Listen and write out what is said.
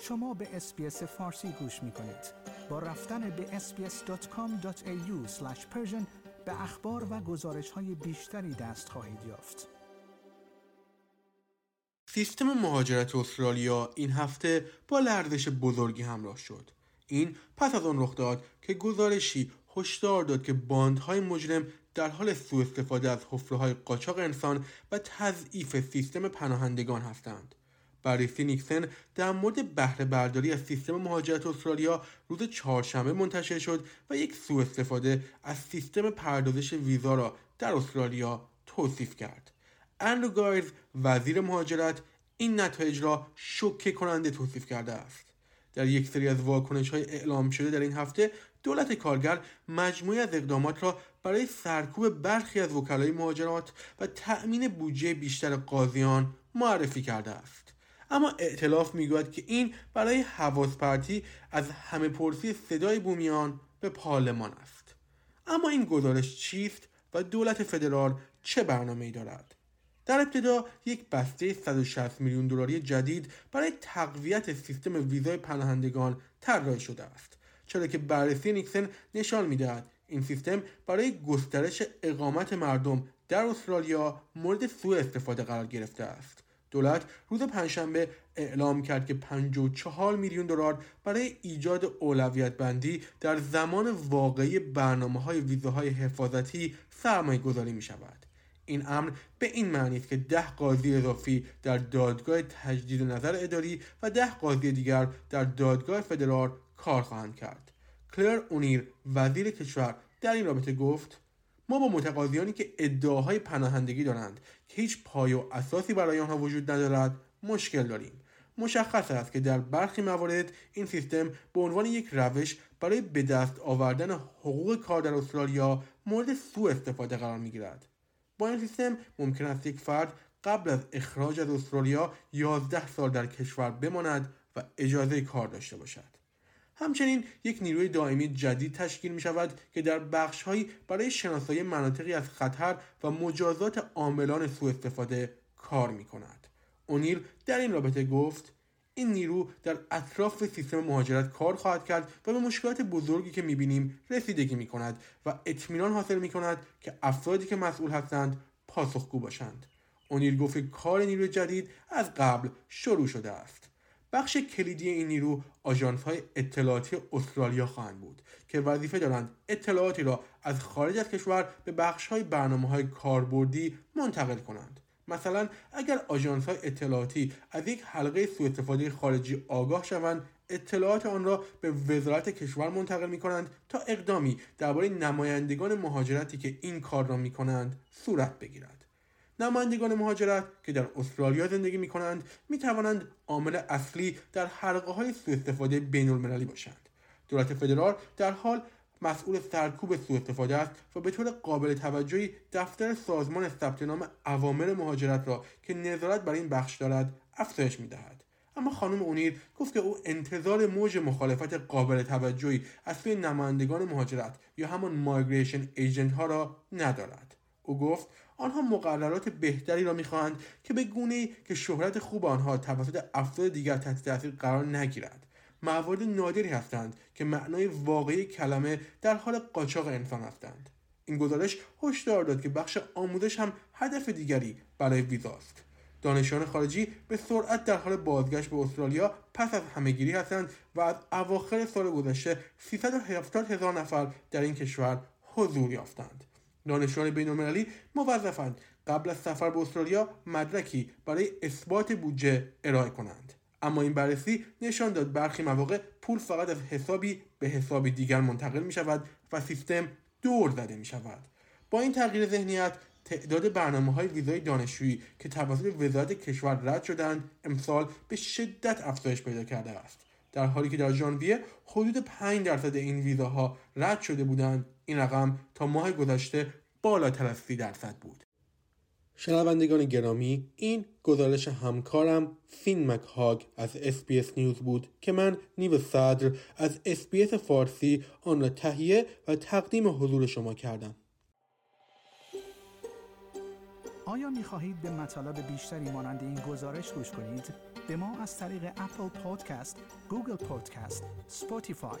شما به اسپیس فارسی گوش می کنید. با رفتن به sbs.com.au به اخبار و گزارش های بیشتری دست خواهید یافت. سیستم مهاجرت استرالیا این هفته با لرزش بزرگی همراه شد. این پس از آن رخ داد که گزارشی هشدار داد که باندهای مجرم در حال سوء استفاده از حفره قاچاق انسان و تضعیف سیستم پناهندگان هستند. بررسی نیکسن در مورد بهره برداری از سیستم مهاجرت استرالیا روز چهارشنبه منتشر شد و یک سوء استفاده از سیستم پردازش ویزا را در استرالیا توصیف کرد. اندرو گایز وزیر مهاجرت این نتایج را شوکه کننده توصیف کرده است. در یک سری از واکنش های اعلام شده در این هفته دولت کارگر مجموعی از اقدامات را برای سرکوب برخی از وکلای مهاجرت و تأمین بودجه بیشتر قاضیان معرفی کرده است اما اعتلاف می‌گوید که این برای حواس پرتی از همه پرسی صدای بومیان به پارلمان است. اما این گزارش چیست و دولت فدرال چه برنامه دارد؟ در ابتدا یک بسته 160 میلیون دلاری جدید برای تقویت سیستم ویزای پناهندگان طراحی شده است چرا که بررسی نیکسن نشان می‌دهد این سیستم برای گسترش اقامت مردم در استرالیا مورد سوء استفاده قرار گرفته است. دولت روز پنجشنبه اعلام کرد که 54 میلیون دلار برای ایجاد اولویت بندی در زمان واقعی برنامه های ویزاهای حفاظتی سرمایه گذاری می شود. این امر به این معنی است که ده قاضی اضافی در دادگاه تجدید نظر اداری و ده قاضی دیگر در دادگاه فدرال کار خواهند کرد. کلر اونیر وزیر کشور در این رابطه گفت ما با متقاضیانی که ادعاهای پناهندگی دارند که هیچ پای و اساسی برای آنها وجود ندارد مشکل داریم مشخص است که در برخی موارد این سیستم به عنوان یک روش برای به دست آوردن حقوق کار در استرالیا مورد سوء استفاده قرار می گیرد. با این سیستم ممکن است یک فرد قبل از اخراج از استرالیا 11 سال در کشور بماند و اجازه کار داشته باشد. همچنین یک نیروی دائمی جدید تشکیل می شود که در بخشهایی برای شناسایی مناطقی از خطر و مجازات عاملان سوء استفاده کار می کند. اونیل در این رابطه گفت این نیرو در اطراف سیستم مهاجرت کار خواهد کرد و به مشکلات بزرگی که می‌بینیم رسیدگی می کند و اطمینان حاصل می کند که افرادی که مسئول هستند پاسخگو باشند. اونیل گفت کار نیروی جدید از قبل شروع شده است. بخش کلیدی این نیرو آژانس های اطلاعاتی استرالیا خواهند بود که وظیفه دارند اطلاعاتی را از خارج از کشور به بخش های برنامه های کاربردی منتقل کنند. مثلا اگر آژانس های اطلاعاتی از یک حلقه سوء استفاده خارجی آگاه شوند اطلاعات آن را به وزارت کشور منتقل می کنند تا اقدامی درباره نمایندگان مهاجرتی که این کار را می کنند صورت بگیرد. نمایندگان مهاجرت که در استرالیا زندگی می کنند می توانند عامل اصلی در حلقه های سوء استفاده بین المللی باشند دولت فدرال در حال مسئول سرکوب سوء استفاده است و به طور قابل توجهی دفتر سازمان ثبت نام عوامل مهاجرت را که نظارت بر این بخش دارد افزایش می دهد. اما خانم اونیر گفت که او انتظار موج مخالفت قابل توجهی از سوی نمایندگان مهاجرت یا همان مایگریشن ایجنت ها را ندارد او گفت آنها مقررات بهتری را می‌خواهند که به گونه که شهرت خوب آنها توسط افراد دیگر تحت تاثیر قرار نگیرد. موارد نادری هستند که معنای واقعی کلمه در حال قاچاق انسان هستند. این گزارش هشدار داد که بخش آموزش هم هدف دیگری برای ویزاست دانشجویان خارجی به سرعت در حال بازگشت به استرالیا پس از همهگیری هستند و از اواخر سال گذشته 370 هزار نفر در این کشور حضور یافتند. دانشجویان بینالمللی موظفند قبل از سفر به استرالیا مدرکی برای اثبات بودجه ارائه کنند. اما این بررسی نشان داد برخی مواقع پول فقط از حسابی به حسابی دیگر منتقل می شود و سیستم دور زده می شود با این تغییر ذهنیت تعداد برنامه های ویزای دانشجویی که توسط وزارت کشور رد شدند امسال به شدت افزایش پیدا کرده است. در حالی که در ژانویه حدود 5 درصد این ویزاها رد شده بودند این رقم تا ماه گذشته بالاتر از 30 درصد بود شنوندگان گرامی این گزارش همکارم فین مکهاگ از SBS News بود که من نیو صدر از SBS فارسی آن را تهیه و تقدیم حضور شما کردم آیا می خواهید به مطالب بیشتری مانند این گزارش گوش کنید؟ به ما از طریق Apple Podcast، Google Podcast، Spotify